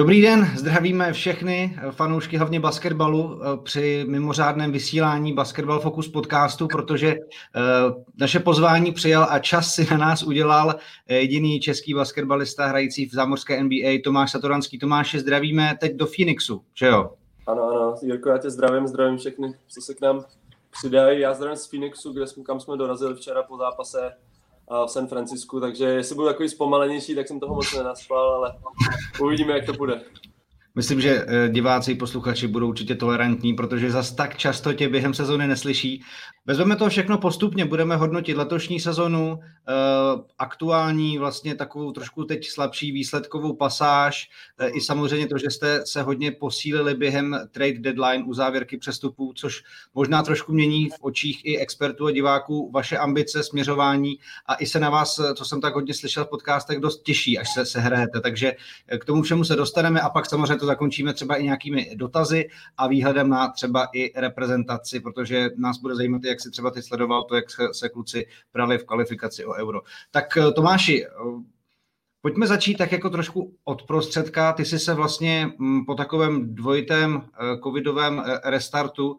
Dobrý den, zdravíme všechny fanoušky hlavně basketbalu eh, při mimořádném vysílání Basketball Focus podcastu, protože eh, naše pozvání přijal a čas si na nás udělal eh, jediný český basketbalista hrající v zámořské NBA Tomáš Satoranský. Tomáše, zdravíme teď do Phoenixu, že jo? Ano, ano, Jirko, já tě zdravím, zdravím všechny, co se k nám přidají. Já zdravím z Phoenixu, kde jsme, kam jsme dorazili včera po zápase v San Francisku, takže jestli budu takový zpomalenější, tak jsem toho moc nenaspal, ale uvidíme, jak to bude. Myslím, že eh, diváci, posluchači budou určitě tolerantní, protože zas tak často tě během sezóny neslyší. Vezmeme to všechno postupně, budeme hodnotit letošní sezonu, eh, aktuální vlastně takovou trošku teď slabší výsledkovou pasáž, eh, i samozřejmě to, že jste se hodně posílili během trade deadline u závěrky přestupů, což možná trošku mění v očích i expertů a diváků vaše ambice, směřování a i se na vás, co jsem tak hodně slyšel v podcastech, dost těší, až se, se hrajete. Takže k tomu všemu se dostaneme a pak samozřejmě to zakončíme třeba i nějakými dotazy a výhledem na třeba i reprezentaci, protože nás bude zajímat, jak si třeba ty sledoval to, jak se, kluci brali v kvalifikaci o euro. Tak eh, Tomáši, eh, Pojďme začít tak jako trošku od prostředka. Ty jsi se vlastně mm, po takovém dvojitém eh, covidovém restartu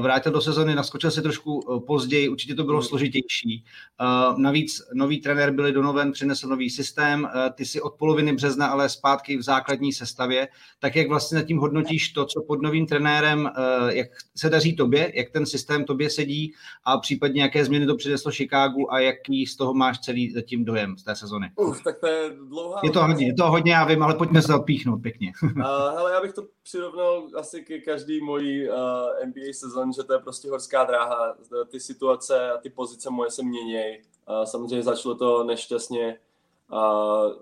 vrátil do sezony, naskočil si trošku eh, později, určitě to bylo hmm. složitější. Eh, navíc nový trenér byli Donovan, přinesl nový systém, ty si od poloviny března ale zpátky v základní sestavě. Tak jak vlastně nad tím hodnotíš to, co pod novým trenérem, jak se daří tobě, jak ten systém tobě sedí a případně jaké změny to přineslo Chicagu a jaký z toho máš celý zatím dojem z té sezony? Uf, tak to je dlouhá... Je to hodně, je to hodně, já vím, ale pojďme se odpíchnout pěkně. uh, hele, já bych to přirovnal asi ke každý mojí uh, NBA sezon, že to je prostě horská dráha. Ty situace a ty pozice moje se měnějí. Samozřejmě začalo to nešťastně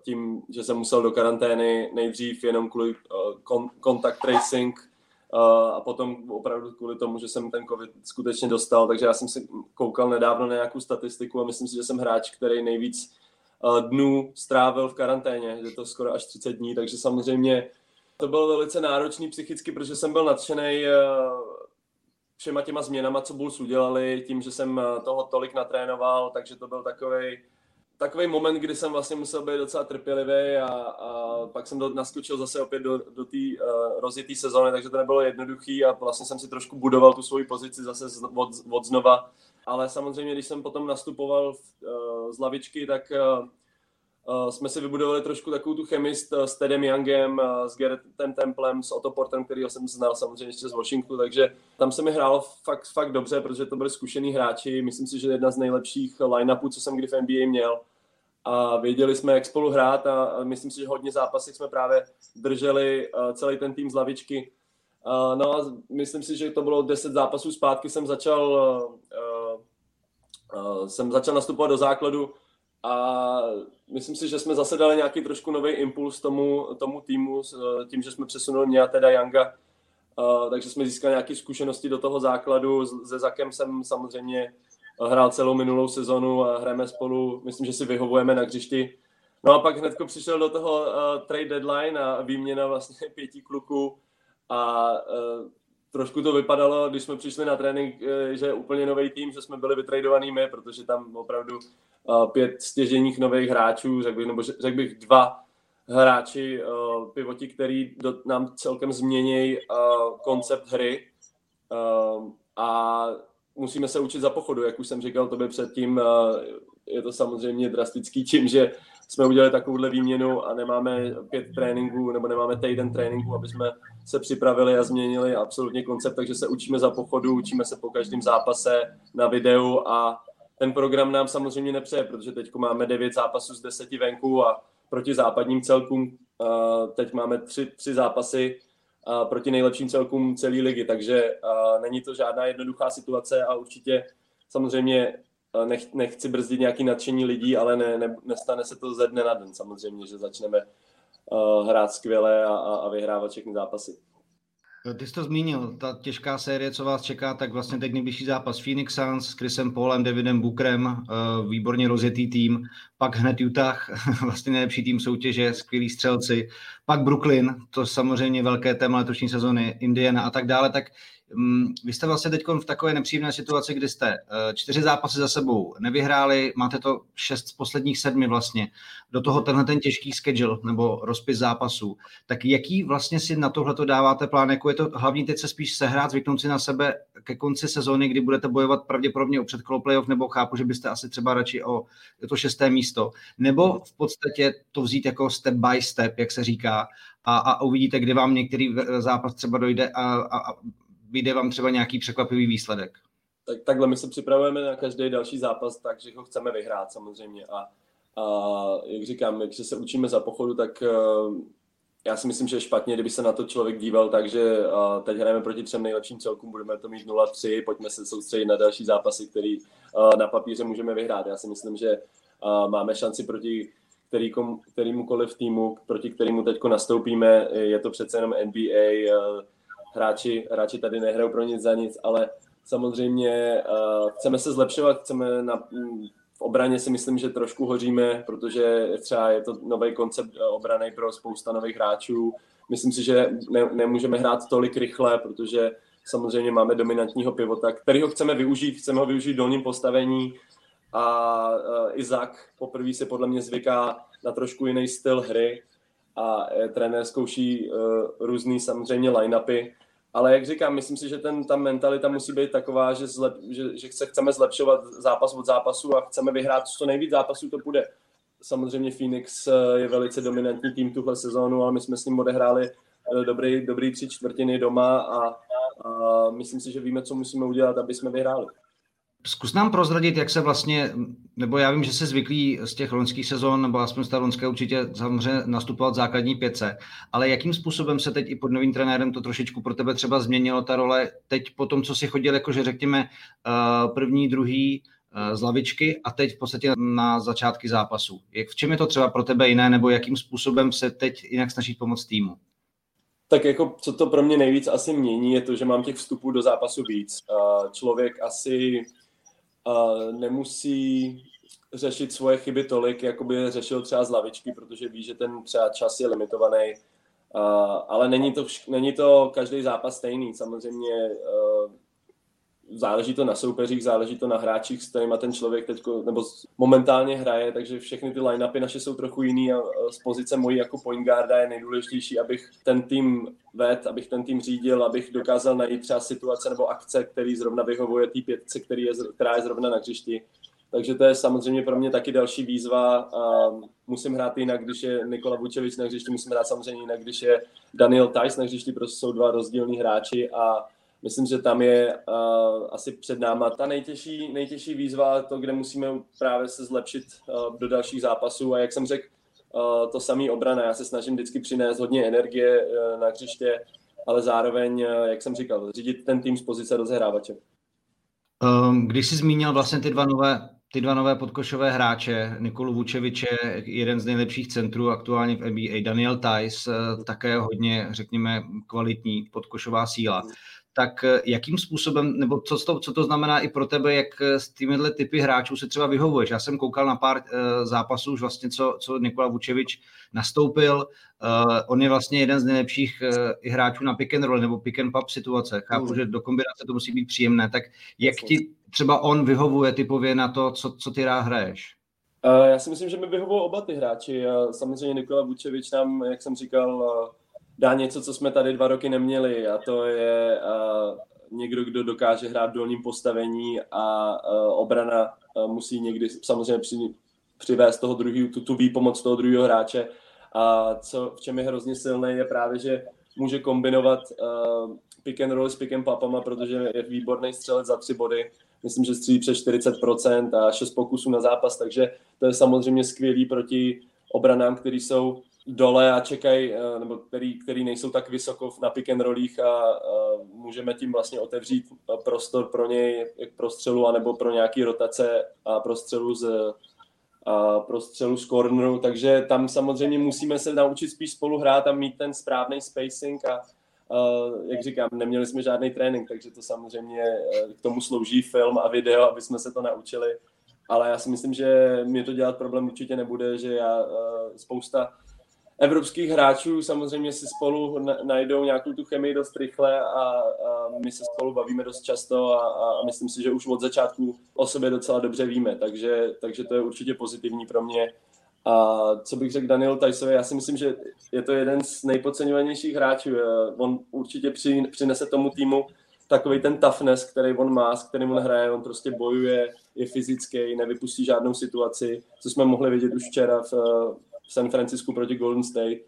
tím, že jsem musel do karantény nejdřív jenom kvůli uh, contact tracing uh, a potom opravdu kvůli tomu, že jsem ten covid skutečně dostal. Takže já jsem si koukal nedávno na nějakou statistiku a myslím si, že jsem hráč, který nejvíc uh, dnů strávil v karanténě, že to skoro až 30 dní, takže samozřejmě to bylo velice náročný psychicky, protože jsem byl nadšený eh, všema těma změnama, co Bulls udělali, tím, že jsem eh, toho tolik natrénoval, takže to byl takový takový moment, kdy jsem vlastně musel být docela trpělivý a, a pak jsem do, naskočil zase opět do, do té uh, rozjetý sezóny, takže to nebylo jednoduchý a vlastně jsem si trošku budoval tu svoji pozici zase z, od, od znova. Ale samozřejmě, když jsem potom nastupoval v, uh, z lavičky, tak uh, Uh, jsme si vybudovali trošku takovou tu chemist uh, s Tedem Youngem, uh, s Gerretem Templem, s Otto Portem, kterýho jsem znal samozřejmě ještě z Washingtonu, takže tam se mi hrál fakt, fakt dobře, protože to byli zkušený hráči. Myslím si, že jedna z nejlepších line-upů, co jsem kdy v NBA měl. A věděli jsme, jak spolu hrát a, myslím si, že hodně zápasů jsme právě drželi celý ten tým z lavičky. No a myslím si, že to bylo 10 zápasů zpátky, jsem začal, jsem začal nastupovat do základu a myslím si, že jsme zase dali nějaký trošku nový impuls tomu, tomu týmu s tím, že jsme přesunuli mě a teda Younga, uh, takže jsme získali nějaké zkušenosti do toho základu. Se Zakem jsem samozřejmě hrál celou minulou sezonu a hrajeme spolu, myslím, že si vyhovujeme na hřišti. No a pak hnedko přišel do toho uh, trade deadline a výměna vlastně pěti kluků a trošku to vypadalo, když jsme přišli na trénink, že je úplně nový tým, že jsme byli vytradovaný my, protože tam opravdu pět stěženích nových hráčů, řekl bych, nebo řekl bych dva hráči uh, pivoti, který do, nám celkem změní uh, koncept hry. A musíme se učit za pochodu, jak už jsem říkal tobě předtím, je to samozřejmě drastický tím, že jsme udělali takovouhle výměnu a nemáme pět tréninků nebo nemáme týden tréninku, aby jsme se připravili a změnili absolutně koncept, takže se učíme za pochodu, učíme se po každém zápase na videu a ten program nám samozřejmě nepřeje, protože teď máme devět zápasů z deseti venku a proti západním celkům teď máme tři, tři zápasy proti nejlepším celkům celé ligy, takže není to žádná jednoduchá situace a určitě samozřejmě nech, nechci brzdit nějaký nadšení lidí, ale ne, ne, nestane se to ze dne na den samozřejmě, že začneme hrát skvěle a, a vyhrávat všechny zápasy. Ty jsi to zmínil, ta těžká série, co vás čeká, tak vlastně teď nejbližší zápas Phoenix Suns s Chrisem Paulem, Davidem Bookerem, eh, výborně rozjetý tým, pak hned Utah, vlastně nejlepší tým soutěže, skvělí střelci, pak Brooklyn, to samozřejmě velké téma letošní sezony, Indiana a tak dále, tak vy jste vlastně teď v takové nepříjemné situaci, kdy jste eh, čtyři zápasy za sebou nevyhráli, máte to šest z posledních sedmi vlastně, do toho tenhle ten těžký schedule nebo rozpis zápasů. Tak jaký vlastně si na tohle dáváte plán? Jako je to hlavní teď se spíš sehrát, zvyknout si na sebe ke konci sezóny, kdy budete bojovat pravděpodobně o předkolo playoff, nebo chápu, že byste asi třeba radši o to šesté místo, nebo v podstatě to vzít jako step by step, jak se říká, a, a uvidíte, kdy vám některý zápas třeba dojde a, a, a vyjde vám třeba nějaký překvapivý výsledek. Tak, takhle my se připravujeme na každý další zápas, takže ho chceme vyhrát samozřejmě. A, a jak říkám, když se učíme za pochodu, tak uh, já si myslím, že je špatně, kdyby se na to člověk díval, takže uh, teď hrajeme proti třem nejlepším celkům, budeme to mít 0-3, pojďme se soustředit na další zápasy, který uh, na papíře můžeme vyhrát. Já si myslím, že máme šanci proti kterýmukoliv týmu, proti kterému teď nastoupíme, je to přece jenom NBA, hráči, hráči tady nehrajou pro nic za nic, ale samozřejmě uh, chceme se zlepšovat, chceme na, v obraně si myslím, že trošku hoříme, protože třeba je to nový koncept eh, obrany pro spousta nových hráčů. Myslím si, že ne, nemůžeme hrát tolik rychle, protože samozřejmě máme dominantního pivota, kterýho chceme využít, chceme ho využít v dolním postavení a uh, Izak poprvé se podle mě zvyká na trošku jiný styl hry a trenér zkouší uh, různý samozřejmě line-upy, ale jak říkám, myslím si, že ten, ta mentalita musí být taková, že, zlep, že, že se chceme zlepšovat zápas od zápasu a chceme vyhrát co nejvíc zápasů to bude. Samozřejmě Phoenix eh, je velice dominantní tým tuhle sezónu, ale my jsme s ním odehráli eh, dobrý, dobrý tři čtvrtiny doma a, a myslím si, že víme, co musíme udělat, aby jsme vyhráli. Zkus nám prozradit, jak se vlastně, nebo já vím, že se zvyklí z těch loňských sezon, nebo aspoň z té loňské určitě samozřejmě nastupovat základní pětce, ale jakým způsobem se teď i pod novým trenérem to trošičku pro tebe třeba změnilo ta role teď po tom, co si chodil, jakože řekněme eh, první, druhý eh, z lavičky a teď v podstatě na začátky zápasu. Jak, v čem je to třeba pro tebe jiné, nebo jakým způsobem se teď jinak snažit pomoct týmu? Tak jako, co to pro mě nejvíc asi mění, je to, že mám těch vstupů do zápasu víc. Eh, člověk asi nemusí řešit svoje chyby tolik, jako by řešil třeba z lavičky, protože ví, že ten třeba čas je limitovaný. Uh, ale není to, není to každý zápas stejný. Samozřejmě uh, záleží to na soupeřích, záleží to na hráčích, s kterými ten člověk teď nebo momentálně hraje, takže všechny ty line-upy naše jsou trochu jiný a z pozice mojí jako point guarda je nejdůležitější, abych ten tým ved, abych ten tým řídil, abych dokázal najít třeba situace nebo akce, který zrovna vyhovuje té pětce, který je, která je zrovna na hřišti. Takže to je samozřejmě pro mě taky další výzva. A musím hrát jinak, když je Nikola Vučevič na hřišti, musím hrát samozřejmě jinak, když je Daniel Tajs na hřišti, prostě jsou dva rozdílní hráči a myslím, že tam je uh, asi před náma ta nejtěžší, nejtěžší výzva, to, kde musíme právě se zlepšit uh, do dalších zápasů a jak jsem řekl, uh, to samý obrana. Já se snažím vždycky přinést hodně energie uh, na hřiště, ale zároveň, uh, jak jsem říkal, řídit ten tým z pozice rozehrávače. Um, když jsi zmínil vlastně ty dva nové ty dva nové podkošové hráče, Nikolu Vučeviče, jeden z nejlepších centrů aktuálně v NBA, Daniel Tice, také hodně, řekněme, kvalitní podkošová síla tak eh, jakým způsobem, nebo co to, co to znamená i pro tebe, jak eh, s těmihle typy hráčů se třeba vyhovuješ? Já jsem koukal na pár uh, zápasů už vlastně, co, co Nikola Vučevič nastoupil. On je vlastně jeden z nejlepších hráčů na pick and roll nebo pick and pop situace. Chápu, mm. že do kombinace to musí být příjemné. Tak jak ti třeba on vyhovuje typově na to, co, co ty rád hraješ? Já si myslím, že mi vyhovují oba ty hráči. Samozřejmě Nikola Vučevič nám, jak jsem říkal, dá něco, co jsme tady dva roky neměli a to je někdo, kdo dokáže hrát v dolním postavení a obrana musí někdy samozřejmě při, přivést toho druhý, tu, tu výpomoc toho druhého hráče a co, v čem je hrozně silný je právě, že může kombinovat uh, pick and roll s pick and popama, protože je výborný střelec za tři body. Myslím, že střílí přes 40% a 6 pokusů na zápas, takže to je samozřejmě skvělý proti obranám, který jsou dole a čekají, eh, nebo který, který nejsou tak vysoko na pick and rollích a, a můžeme tím vlastně otevřít prostor pro něj, jak pro střelu, anebo pro nějaký rotace a pro střelu z, a pro střelu z corneru, takže tam samozřejmě musíme se naučit spíš spolu hrát a mít ten správný spacing a, Uh, jak říkám, neměli jsme žádný trénink, takže to samozřejmě uh, k tomu slouží film a video, aby jsme se to naučili. Ale já si myslím, že mě to dělat problém určitě nebude, že já uh, spousta evropských hráčů samozřejmě si spolu najdou nějakou tu chemii dost rychle a, a my se spolu bavíme dost často a, a myslím si, že už od začátku o sobě docela dobře víme, takže, takže to je určitě pozitivní pro mě. A co bych řekl Daniel Tajsovi, já si myslím, že je to jeden z nejpodceňovanějších hráčů. On určitě přinese tomu týmu takový ten toughness, který on má, s kterým on hraje, on prostě bojuje, je fyzický, nevypustí žádnou situaci, co jsme mohli vidět už včera v, v San Francisku proti Golden State.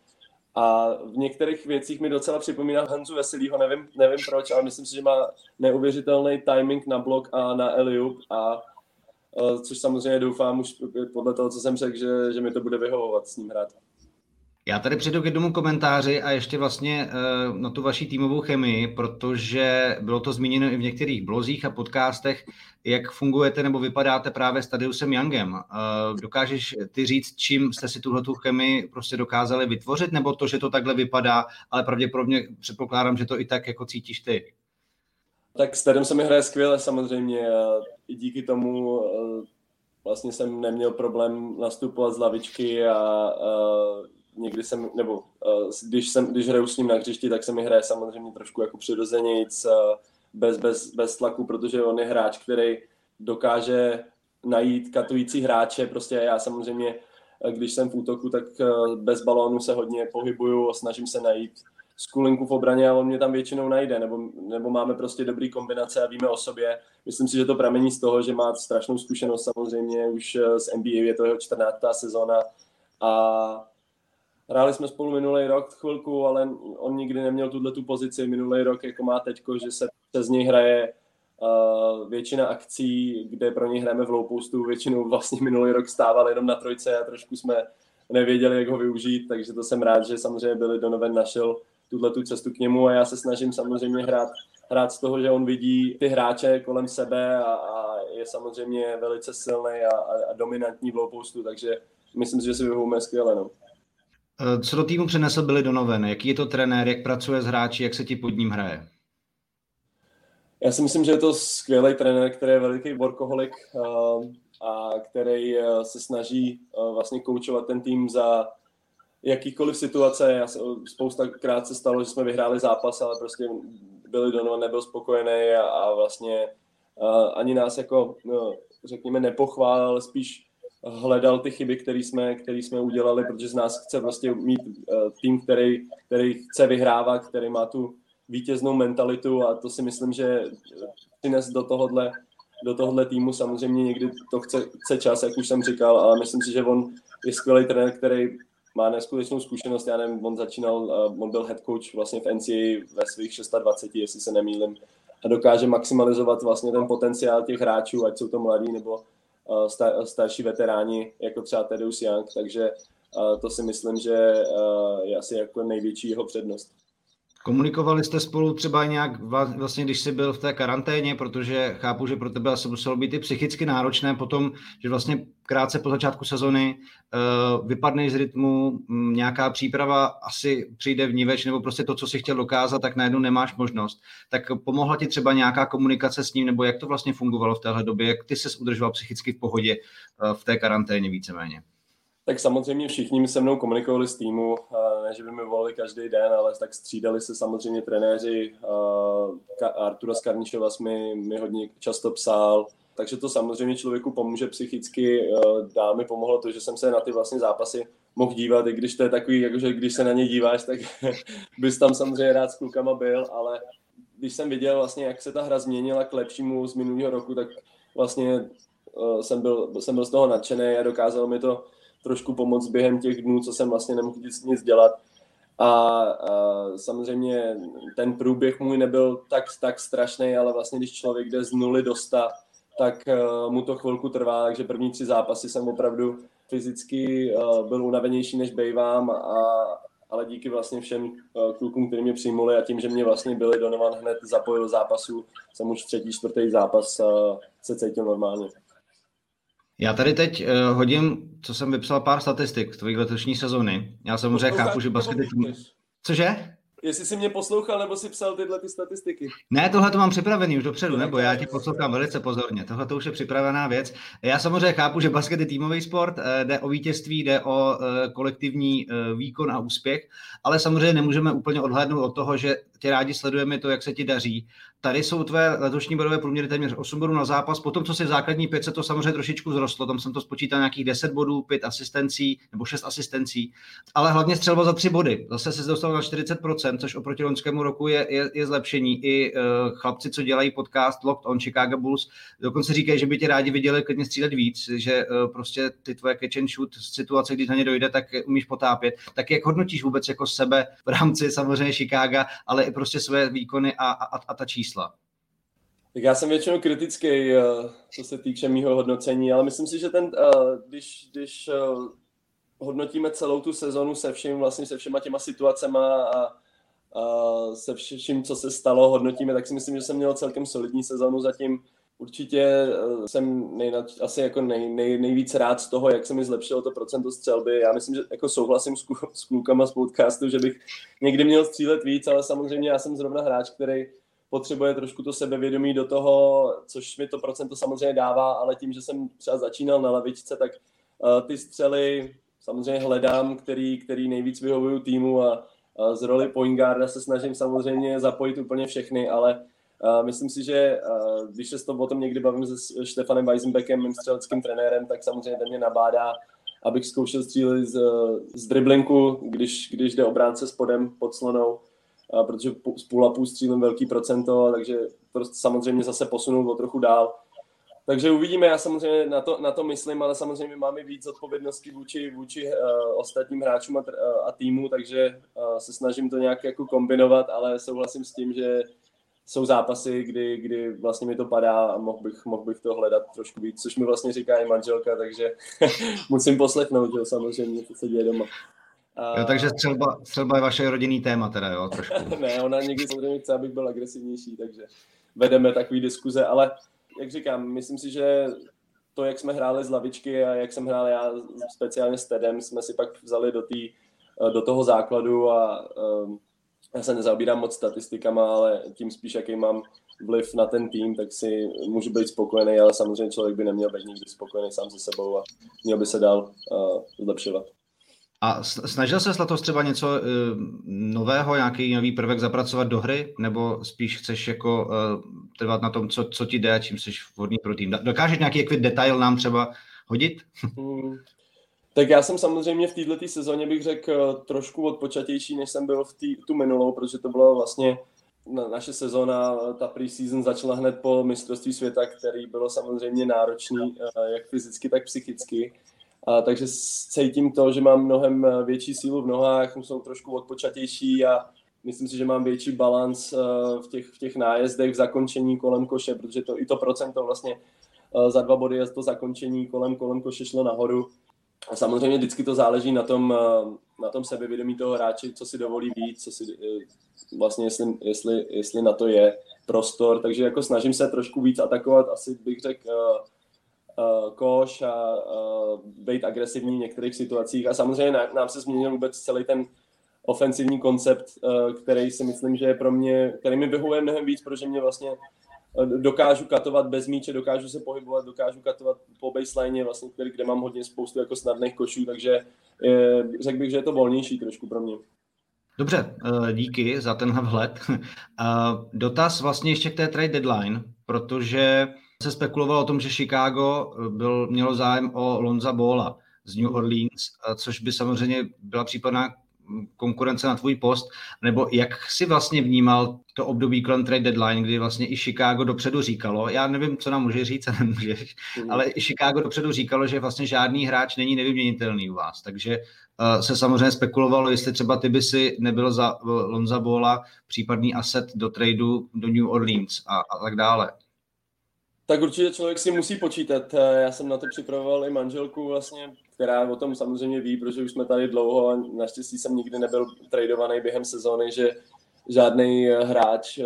A v některých věcích mi docela připomíná Hanzu Veselýho, nevím, nevím proč, ale myslím si, že má neuvěřitelný timing na blok a na Eliup a což samozřejmě doufám už podle toho, co jsem řekl, že, že mi to bude vyhovovat s ním hrát. Já tady přijdu k jednomu komentáři a ještě vlastně uh, na tu vaši týmovou chemii, protože bylo to zmíněno i v některých blozích a podcastech, jak fungujete nebo vypadáte právě s Tadeusem Youngem. Uh, dokážeš ty říct, čím jste si tuhle tu chemii prostě dokázali vytvořit, nebo to, že to takhle vypadá, ale pravděpodobně předpokládám, že to i tak jako cítíš ty. Tak s Tadem se mi hraje skvěle samozřejmě. I díky tomu uh, vlastně jsem neměl problém nastupovat z lavičky a někdy jsem, nebo uh, když, jsem, když hraju s ním na hřišti, tak se mi hraje samozřejmě trošku jako přirozenějc, uh, bez, bez, bez tlaku, protože on je hráč, který dokáže najít katující hráče, prostě já samozřejmě, když jsem v útoku, tak bez balónu se hodně pohybuju a snažím se najít skulinku v obraně a on mě tam většinou najde, nebo, nebo máme prostě dobrý kombinace a víme o sobě. Myslím si, že to pramení z toho, že má strašnou zkušenost samozřejmě už z NBA, je to jeho 14. sezóna a Hráli jsme spolu minulý rok chvilku, ale on nikdy neměl tuhle tu pozici minulý rok, jako má teďko, že se přes něj hraje uh, většina akcí, kde pro něj hrajeme v low postu, většinou vlastně minulý rok stával jenom na trojce a trošku jsme nevěděli, jak ho využít, takže to jsem rád, že samozřejmě Billy Donovan našel tuhle tu cestu k němu a já se snažím samozřejmě hrát, hrát z toho, že on vidí ty hráče kolem sebe a, a je samozřejmě velice silný a, a, a dominantní v low postu, takže myslím si, že si vyhovujeme skvěle. No. Eh, co do týmu přinesl Billy Donovan? Jaký je to trenér, jak pracuje s hráči, jak se ti pod ním hraje? Já si myslím, že je to skvělý trenér, který je veliký workoholik uh, a který uh, se snaží uh, vlastně koučovat ten tým za jakýkoliv situace. Spousta krát se stalo, že jsme vyhráli zápas, ale prostě Billy Donovan nebyl spokojený a, vlastně ani nás jako, řekněme, nepochválil, ale spíš hledal ty chyby, které jsme, který jsme udělali, protože z nás chce vlastně mít uh, tým, který, který chce vyhrávat, který má tu vítěznou mentalitu a to si myslím, že přines do tohohle, do tohohle týmu samozřejmě někdy to chce, chce čas, jak už jsem říkal, ale myslím si, že on je skvělý trenér, který má neskutečnou zkušenost, já nevím, on začínal, uh, on byl head coach vlastně v NCAA ve svých 26, jestli se nemýlim, a dokáže maximalizovat vlastně ten potenciál těch hráčů, ať jsou to mladí nebo star, starší veteráni, jako třeba Tedus Young, takže to si myslím, že je asi jako největší jeho přednost. Komunikovali jste spolu třeba nějak, vlastně když jsi byl v té karanténě, protože chápu, že pro tebe asi muselo být i psychicky náročné potom, že vlastně krátce po začátku sezony uh, vypadneš z rytmu, m, nějaká příprava asi přijde v níveč, nebo prostě to, co si chtěl dokázat, tak najednou nemáš možnost. Tak pomohla ti třeba nějaká komunikace s ním, nebo jak to vlastně fungovalo v téhle době, jak ty se udržoval psychicky v pohodě uh, v té karanténě víceméně? Tak samozřejmě všichni se mnou komunikovali s týmu, ne, že by mi volili každý den, ale tak střídali se samozřejmě trenéři. Artura Skarnišova mi, mi hodně často psal, takže to samozřejmě člověku pomůže psychicky. Dál mi pomohlo to, že jsem se na ty vlastně zápasy mohl dívat, i když to je takový, jakože když se na ně díváš, tak bys tam samozřejmě rád s klukama byl, ale když jsem viděl vlastně, jak se ta hra změnila k lepšímu z minulého roku, tak vlastně jsem byl, jsem byl z toho nadšený a dokázal mi to trošku pomoct během těch dnů, co jsem vlastně nemohl nic, dělat. A, a samozřejmě ten průběh můj nebyl tak, tak strašný, ale vlastně když člověk jde z nuly do sta, tak uh, mu to chvilku trvá, takže první tři zápasy jsem opravdu fyzicky uh, byl unavenější než bejvám, a, ale díky vlastně všem uh, klukům, kteří mě přijmuli a tím, že mě vlastně byli Donovan hned zapojil zápasu, jsem už třetí, čtvrtý zápas uh, se cítil normálně. Já tady teď uh, hodím, co jsem vypsal, pár statistik z tvojí letošní sezony. Já samozřejmě chápu, že basket... Cože? jestli jsi mě poslouchal, nebo si psal tyhle ty statistiky. Ne, tohle to mám připravený už dopředu, nebo já ti poslouchám velice pozorně. Tohle to už je připravená věc. Já samozřejmě chápu, že basket je týmový sport, eh, jde o vítězství, jde o eh, kolektivní výkon a úspěch, ale samozřejmě nemůžeme úplně odhlédnout od toho, že tě rádi sledujeme to, jak se ti daří Tady jsou tvé letošní bodové průměry téměř 8 bodů na zápas. Potom, co si v základní pětce, to samozřejmě trošičku zrostlo. Tam jsem to spočítal nějakých 10 bodů, 5 asistencí nebo 6 asistencí. Ale hlavně střelba za 3 body. Zase se dostal na 40%, což oproti loňskému roku je, je, je zlepšení. I uh, chlapci, co dělají podcast Locked on Chicago Bulls, dokonce říkají, že by tě rádi viděli klidně střílet víc, že uh, prostě ty tvoje catch and shoot situace, když na ně dojde, tak umíš potápět. Tak jak hodnotíš vůbec jako sebe v rámci samozřejmě Chicago, ale i prostě své výkony a, a, a ta čísla? Tak já jsem většinou kritický, eh, co se týče mýho hodnocení, ale myslím si, že ten, eh, když, když eh, hodnotíme celou tu sezonu se vším, vlastně se všema těma situacema a, a se vším, co se stalo, hodnotíme, tak si myslím, že jsem měl celkem solidní sezonu zatím. Určitě jsem nejnad, asi jako nej, nej, nejvíc rád z toho, jak se mi zlepšilo to procento střelby. Já myslím, že jako souhlasím s, s klukama z podcastu, že bych někdy měl střílet víc, ale samozřejmě já jsem zrovna hráč, který potřebuje trošku to sebevědomí do toho, což mi to procento samozřejmě dává, ale tím, že jsem třeba začínal na levičce, tak uh, ty střely samozřejmě hledám, který, který nejvíc vyhovují týmu a, a z roli point guarda se snažím samozřejmě zapojit úplně všechny, ale uh, myslím si, že uh, když se to o tom někdy bavím se Štefanem Weisenbeckem, mým střeleckým trenérem, tak samozřejmě ten mě nabádá, abych zkoušel střílet z, z driblinku, když, když jde obránce spodem pod slonou protože z půl a půl střílím velký procento, takže to samozřejmě zase posunul o trochu dál. Takže uvidíme, já samozřejmě na to, na to myslím, ale samozřejmě máme víc odpovědnosti vůči, vůči uh, ostatním hráčům a, a týmu, takže uh, se snažím to nějak jako kombinovat, ale souhlasím s tím, že jsou zápasy, kdy, kdy vlastně mi to padá a mohl bych, mohl bych to hledat trošku víc, což mi vlastně říká i manželka, takže musím poslechnout, že samozřejmě, co se děje doma. Jo, takže střelba, střelba je vaše rodinný téma teda, jo, trošku. ne, ona někdy samozřejmě chce, abych byl agresivnější, takže vedeme takový diskuze, ale jak říkám, myslím si, že to, jak jsme hráli z lavičky a jak jsem hrál já speciálně s Tedem, jsme si pak vzali do, tý, do toho základu a um, já se nezaobírám moc statistikama, ale tím spíš, jaký mám vliv na ten tým, tak si můžu být spokojený, ale samozřejmě člověk by neměl být nikdy spokojený sám se sebou a měl by se dál uh, zlepšovat. A snažil se letos třeba něco uh, nového, nějaký nový prvek zapracovat do hry, nebo spíš chceš jako uh, trvat na tom, co, co ti jde, čím jsi vhodný pro tým? Dokážeš nějaký jaký detail nám třeba hodit? Hmm. Tak já jsem samozřejmě v této sezóně bych řekl eh, trošku odpočatější, než jsem byl v tý, tu minulou, protože to bylo vlastně na, naše sezóna, ta preseason začala hned po mistrovství světa, který bylo samozřejmě náročný, jak fyzicky, tak psychicky. A, takže cítím to, že mám mnohem eh, větší sílu v nohách, jsou trošku odpočatější a myslím si, že mám větší balans eh, v těch, v těch nájezdech, v zakončení kolem koše, protože to i to procento vlastně eh, za dva body je to zakončení kolem, kolem koše šlo nahoru. A samozřejmě vždycky to záleží na tom, na tom sebevědomí toho hráče, co si dovolí víc, co si, vlastně jestli, jestli, jestli na to je prostor, takže jako snažím se trošku víc atakovat, asi bych řekl uh, koš a uh, být agresivní v některých situacích. A samozřejmě nám se změnil vůbec celý ten ofensivní koncept, uh, který si myslím, že je pro mě, který mi vyhovuje mnohem víc, protože mě vlastně dokážu katovat bez míče, dokážu se pohybovat, dokážu katovat po baseline, vlastně, kde mám hodně spoustu jako snadných košů, takže je, řekl bych, že je to volnější trošku pro mě. Dobře, díky za tenhle vhled. Dotaz vlastně ještě k té trade deadline, protože se spekulovalo o tom, že Chicago eh, byl, mělo zájem o Lonza Bola z New Orleans, což by samozřejmě byla případná konkurence na tvůj post, nebo jak si vlastně vnímal to období kolem trade deadline, kdy vlastně i Chicago dopředu říkalo, já nevím, co nám může říct a nemůžeš, mm. ale i Chicago dopředu říkalo, že vlastně žádný hráč není nevyměnitelný u vás, takže uh, se samozřejmě spekulovalo, jestli třeba ty by si nebyl za Lonza Bola případný asset do tradu do New Orleans a, a tak dále. Tak určitě člověk si musí počítat. Eh, já jsem na to připravoval i manželku vlastně, která o tom samozřejmě ví, protože už jsme tady dlouho a naštěstí jsem nikdy nebyl tradovaný během sezóny, že žádný eh, hráč eh,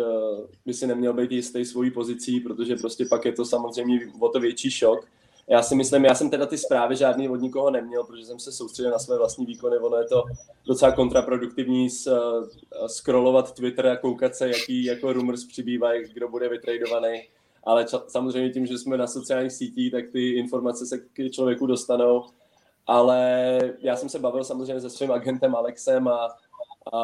by si neměl být jistý svojí pozicí, protože prostě pak je to samozřejmě o to větší šok. já si myslím, já jsem teda ty zprávy žádný od nikoho neměl, protože jsem se soustředil na své vlastní výkony, ono je to docela kontraproduktivní scrollovat Twitter a koukat se, jaký jako rumors přibývají, kdo bude vytradovaný. Ale ča- samozřejmě tím, že jsme na sociálních sítích, tak ty informace se k člověku dostanou. Ale já jsem se bavil samozřejmě se svým agentem Alexem a, a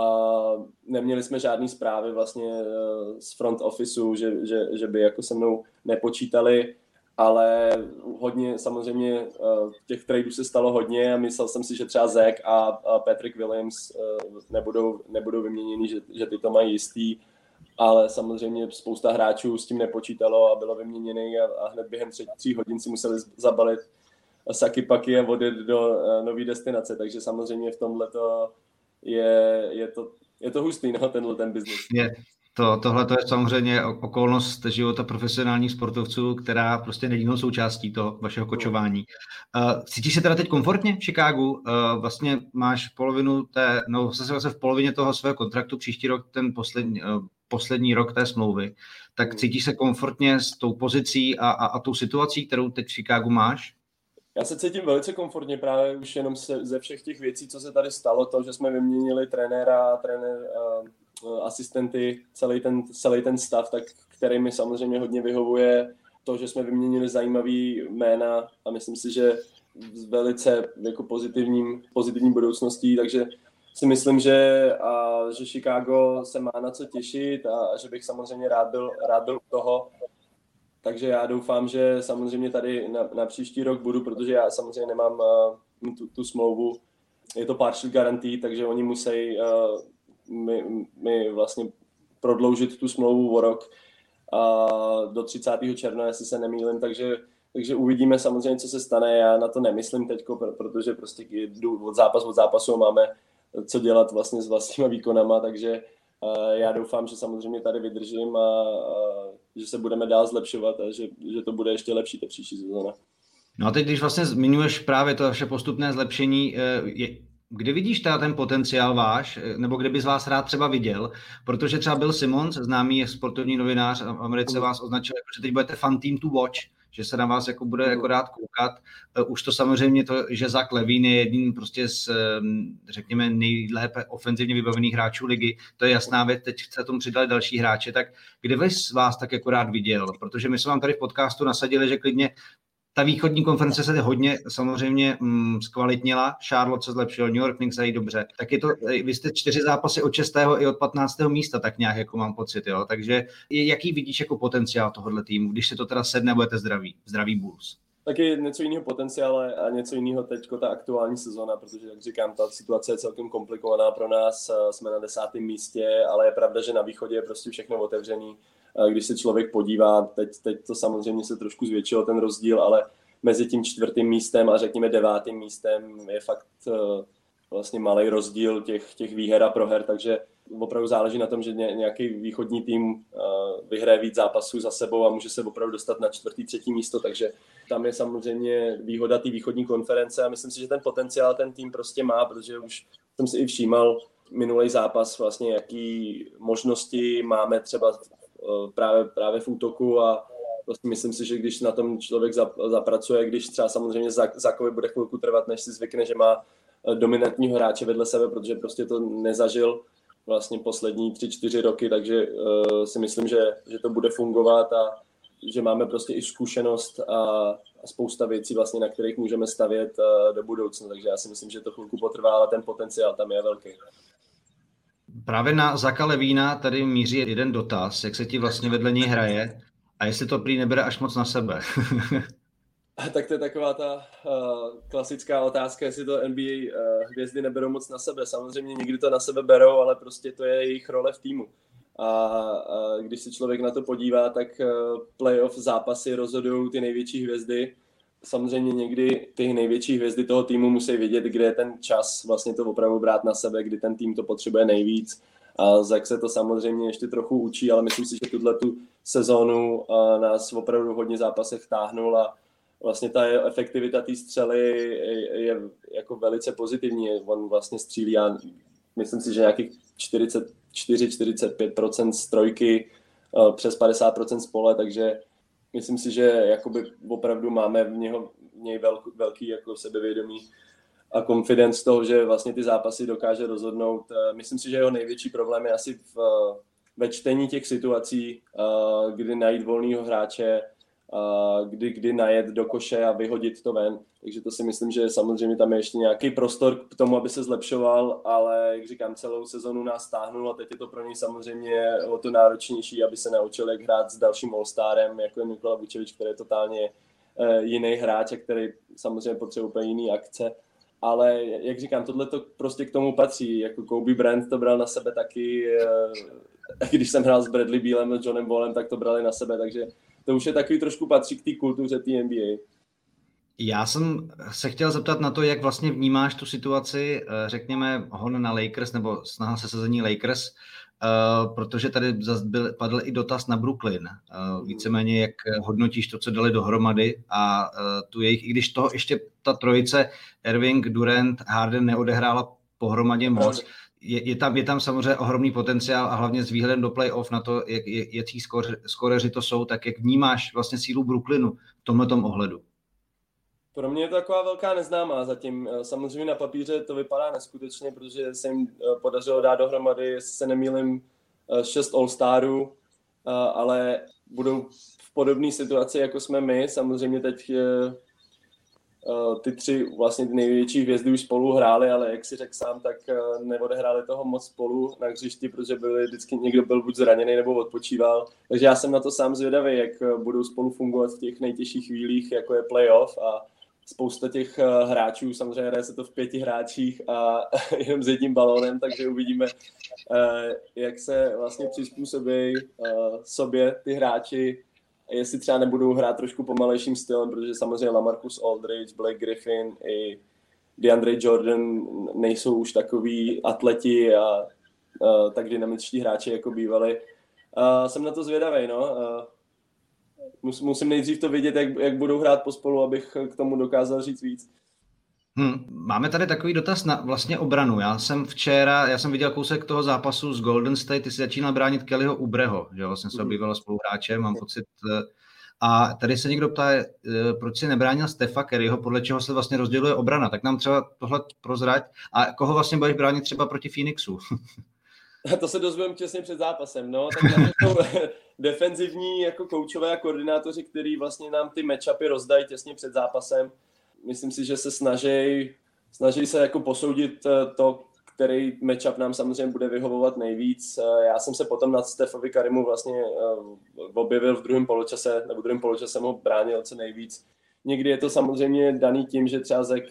neměli jsme žádné zprávy vlastně uh, z front officeu, že, že, že by jako se mnou nepočítali ale hodně samozřejmě eh, těch tradeů se stalo hodně a myslel jsem si, že třeba Zach a Patrick Williams eh, nebudou, nebudou vyměněni, že, že ty to mají jistý, ale samozřejmě spousta hráčů s tím nepočítalo a bylo vyměněný a, a hned během tři, tří hodin si museli zabalit saky paky a odjet do eh, nové destinace, takže samozřejmě v tomhle to je, je to, je to hustý, no, tenhle ten biznis. Je, to, tohle je samozřejmě okolnost života profesionálních sportovců, která prostě není součástí toho vašeho kočování. Uh, cítíš se teda teď komfortně v Chicagu? Uh, vlastně máš polovinu té, no zase vlastně v polovině toho svého kontraktu, příští rok ten poslední, uh, poslední rok té smlouvy. Tak hmm. cítíš se komfortně s tou pozicí a, a, a tou situací, kterou teď v Chicagu máš? Já se cítím velice komfortně právě už jenom se, ze všech těch věcí, co se tady stalo, to, že jsme vyměnili trenéra, trenér, uh, asistenty, celý ten, celý ten stav, tak který mi samozřejmě hodně vyhovuje. To, že jsme vyměnili zajímavý jména a myslím si, že s velice jako pozitivním, pozitivní budoucností, takže si myslím, že, a, že Chicago se má na co těšit a, a že bych samozřejmě rád byl, rád byl u toho. Takže já doufám, že samozřejmě tady na, na příští rok budu, protože já samozřejmě nemám uh, tu, tu smlouvu. Je to partial guarantee, takže oni musí uh, mi, mi vlastně prodloužit tu smlouvu o rok a do 30. června, jestli se nemýlím, takže, takže uvidíme samozřejmě, co se stane. Já na to nemyslím teď, protože prostě jdu od zápasu od zápasu máme co dělat vlastně s vlastníma výkonama, takže já doufám, že samozřejmě tady vydržím a, a že se budeme dál zlepšovat a že, že to bude ještě lepší ta příští sezóna. No a teď, když vlastně zmiňuješ právě to vaše postupné zlepšení, eh, je, kde vidíš teda ten potenciál váš, nebo kde bys vás rád třeba viděl? Protože třeba Bill Simmons, známý sportovní novinář v Americe, vás označil, že teď budete fan team to watch, že se na vás jako bude jako rád koukat. Eh, už to samozřejmě to, že Zach Levine je jedním prostě z, řekněme, nejlépe ofenzivně vybavených hráčů ligy, to je jasná věc, teď se tomu přidali další hráče, tak kde bys vás tak jako rád viděl? Protože my jsme vám tady v podcastu nasadili, že klidně ta východní konference se hodně samozřejmě mm, zkvalitnila, Charlotte se zlepšil, New York Knicks se dobře. Tak je to, vy jste čtyři zápasy od 6. i od 15. místa, tak nějak jako mám pocit, jo. Takže jaký vidíš jako potenciál tohohle týmu, když se to teda sedne, budete zdraví, zdravý Bulls? je něco jiného potenciál a něco jiného teď ta aktuální sezona, protože, jak říkám, ta situace je celkem komplikovaná pro nás, jsme na desátém místě, ale je pravda, že na východě je prostě všechno otevřený když se člověk podívá, teď, teď to samozřejmě se trošku zvětšilo ten rozdíl, ale mezi tím čtvrtým místem a řekněme devátým místem je fakt eh, vlastně malý rozdíl těch, těch výher a proher, takže opravdu záleží na tom, že nějaký východní tým eh, vyhraje víc zápasů za sebou a může se opravdu dostat na čtvrtý, třetí místo, takže tam je samozřejmě výhoda té východní konference a myslím si, že ten potenciál ten tým prostě má, protože už jsem si i všímal minulý zápas vlastně, jaký možnosti máme třeba Eh, právě, právě v útoku a prostě myslím si, že když na tom člověk zapracuje, když třeba samozřejmě Zakovi bude chvilku trvat, než si zvykne, že má eh, dominantního hráče vedle sebe, protože prostě to nezažil vlastně poslední tři, čtyři roky, takže uh, si myslím, že, že to bude fungovat a že máme prostě i zkušenost a, a spousta věcí vlastně, na kterých můžeme stavět do budoucna, takže já si myslím, že to chvilku potrvá, ale ten potenciál tam je velký. Právě na Zaka Levína tady míří jeden dotaz, jak se ti vlastně vedle něj hraje a jestli to prý nebere až moc na sebe. tak to je taková ta uh, klasická otázka, jestli to NBA uh, eh, hvězdy neberou moc na sebe. Samozřejmě někdy to na sebe berou, ale prostě to je jejich role v týmu. A, a když se člověk na to podívá, tak uh, playoff zápasy rozhodují ty největší hvězdy samozřejmě někdy ty největší hvězdy toho týmu musí vědět, kde je ten čas vlastně to opravdu brát na sebe, kdy ten tým to potřebuje nejvíc. A Zak se to samozřejmě ještě trochu učí, ale myslím si, že tuhle tu sezónu nás opravdu hodně zápasech táhnul a vlastně ta efektivita té střely je, jako velice pozitivní. On vlastně střílí a myslím si, že nějakých 44-45% z trojky, přes 50% z pole, takže myslím si, že jakoby opravdu máme v, něho, v něj velký, velký jako sebevědomí a confidence toho, že vlastně ty zápasy dokáže rozhodnout. Eh, myslím si, že jeho největší problém je asi v, ve čtení těch situací, kdy najít volného hráče, kdy, kdy najet do koše a vyhodit to ven. Takže to si myslím, že samozřejmě tam je ještě nějaký prostor k tomu, aby se zlepšoval, ale jak říkám, celou sezonu nás stáhnul a teď je to pro něj samozřejmě o to náročnější, aby se naučil, jak hrát s dalším All-Starem, jako je Nikola Vučevič, který je totálně eh, jiný hráč a který samozřejmě potřebuje úplně jiný akce. Ale jak říkám, tohle to prostě k tomu patří. Jako Kobe Bryant to bral na sebe taky, eh, když jsem hrál s Bradley Bealem a Johnem Wallem, tak to brali na sebe, takže to už je takový trošku patří k té kultuře té NBA. Já jsem se chtěl zeptat na to, jak vlastně vnímáš tu situaci, eh, řekněme, hon na Lakers nebo snaha sezení Lakers, uh, protože tady byl, padl i dotaz na Brooklyn. Uh, víceméně, jak hodnotíš to, co dali dohromady a tu jejich, i když toho ještě ta trojice Irving, Durant, Harden neodehrála pohromadě moc, je, je, tam, je tam samozřejmě ohromný potenciál a hlavně s výhledem do playoff na to, jak, jak, jaký skoreři to jsou, tak jak vnímáš vlastně sílu Brooklynu v tomhle ohledu? Pro mě je to taková velká neznámá zatím. Samozřejmě na papíře to vypadá neskutečně, protože se jim eh, podařilo dát dohromady, jestli se nemýlim, eh, šest All-Starů, eh, ale budou v podobné situaci, jako jsme my. Samozřejmě teď Eh, ty tři vlastně ty největší hvězdy už spolu hráli, ale jak si řekl sám, tak eh, neodehráli toho moc spolu na hřišti, protože byli vždycky někdo byl buď zraněný nebo odpočíval. Takže já jsem na to sám zvědavý, jak eh, budou spolu fungovat v těch nejtěžších chvílích, jako je playoff a spousta těch hráčů, samozřejmě hraje se to v pěti hráčích a jenom s jedním balónem, takže uvidíme, jak se vlastně přizpůsobí sobě ty hráči jestli třeba nebudou hrát trošku pomalejším stylem, protože samozřejmě Lamarcus Aldridge, Blake Griffin i DeAndre Jordan nejsou už takový atleti a, a tak dynamičtí hráči, jako bývali. A jsem na to zvědavý, no. A musím nejdřív to vidět, jak, jak budou hrát pospolu, abych k tomu dokázal říct víc. Hmm, máme tady takový dotaz na vlastně obranu. Já jsem včera, já jsem viděl kousek toho zápasu z Golden State, ty si začínal bránit Kellyho Ubreho, že jo, jsem se obýval spoluhráčem, mám pocit, eh, a tady se někdo ptá, eh, proč si nebránil Stefa Kerryho, podle čeho se vlastně rozděluje obrana. Tak nám třeba tohle prozrať. A koho vlastně budeš bránit třeba proti Phoenixu? to se dozvím těsně před zápasem. No, tak jsou defenzivní jako koučové a koordinátoři, který vlastně nám ty matchupy rozdají těsně před zápasem myslím si, že se snaží, snaží se jako posoudit eh, to, který matchup nám samozřejmě bude vyhovovat nejvíc. Eh, já jsem se potom nad Stefovi Karimu vlastně eh, objevil v druhém poločase, nebo v druhém poločase jsem ho bránil co nejvíc. Někdy je to samozřejmě daný tím, že třeba Zek,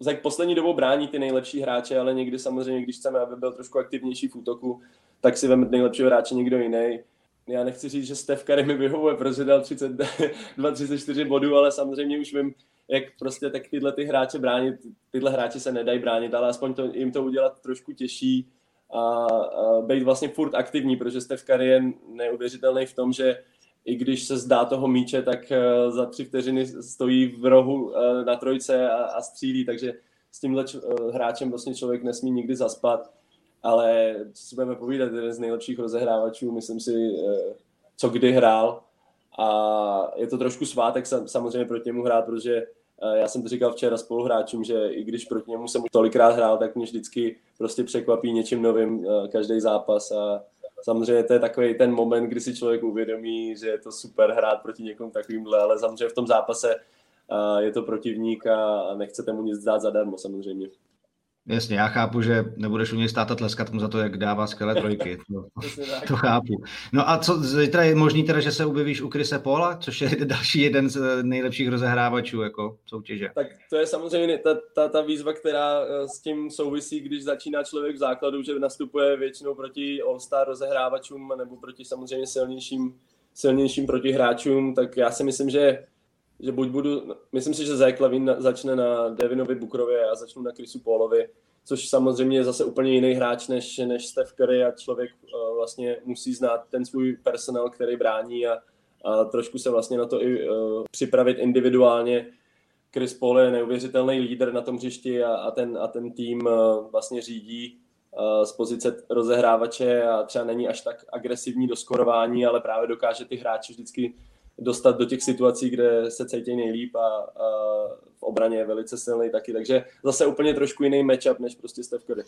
Zek poslední dobou brání ty nejlepší hráče, ale někdy samozřejmě, když chceme, aby byl trošku aktivnější v útoku, tak si veme nejlepšího hráče někdo jiný já nechci říct, že Steph Curry mi vyhovuje, protože dal 32, 34 bodů, ale samozřejmě už vím, jak prostě tak tyhle ty hráče bránit, tyhle hráči se nedají bránit, ale aspoň to, jim to udělat trošku těžší a, a být vlastně furt aktivní, protože Steph Curry je neuvěřitelný v tom, že i když se zdá toho míče, tak eh, za tři vteřiny stojí v rohu eh, na trojce a, a střílí, takže s tímhle eh, hráčem vlastně člověk nesmí nikdy zaspat ale co si budeme povídat, jeden z nejlepších rozehrávačů, myslím si, eh, co kdy hrál a je to trošku svátek samozřejmě proti němu hrát, protože eh, já jsem to říkal včera spoluhráčům, že i když proti němu jsem tolikrát hrál, tak mě vždycky prostě překvapí něčím novým eh, každý zápas a samozřejmě to je takový ten moment, kdy si člověk uvědomí, že je to super hrát proti někomu takovýmhle, ale samozřejmě v tom zápase je to protivník a nechcete mu nic dát zadarmo samozřejmě. Jasně, já chápu, že nebudeš u něj stát a tleskat mu za to, jak dává skvělé trojky. To, to chápu. No a co, zítra je možný teda, že se objevíš u Krise Paula, což je další jeden z nejlepších rozehrávačů jako soutěže. Tak to je samozřejmě ta, ta, ta výzva, která eh, s tím souvisí, když začíná člověk v základu, že nastupuje většinou proti All-Star rozehrávačům nebo proti samozřejmě silnějším, silnějším protihráčům, tak já si myslím, že že buď budu, myslím si, že Zach Levin začne na Devinovi Bukrově a začnu na Chrisu Paulovi, což samozřejmě je zase úplně jiný hráč než, než Steph Curry a člověk uh, vlastně musí znát ten svůj personál, který brání a, a trošku se vlastně na to i uh, připravit individuálně. Chris Paul je neuvěřitelný lídr na tom hřišti a, a, ten, a ten tým uh, vlastně řídí z pozice rozehrávače a třeba není až tak agresivní do skorování, ale právě dokáže ty hráče vždycky dostat do těch situací, kde se cítí nejlíp a, a v obraně je velice silný taky. Takže zase úplně trošku jiný matchup než prostě Steph Curry.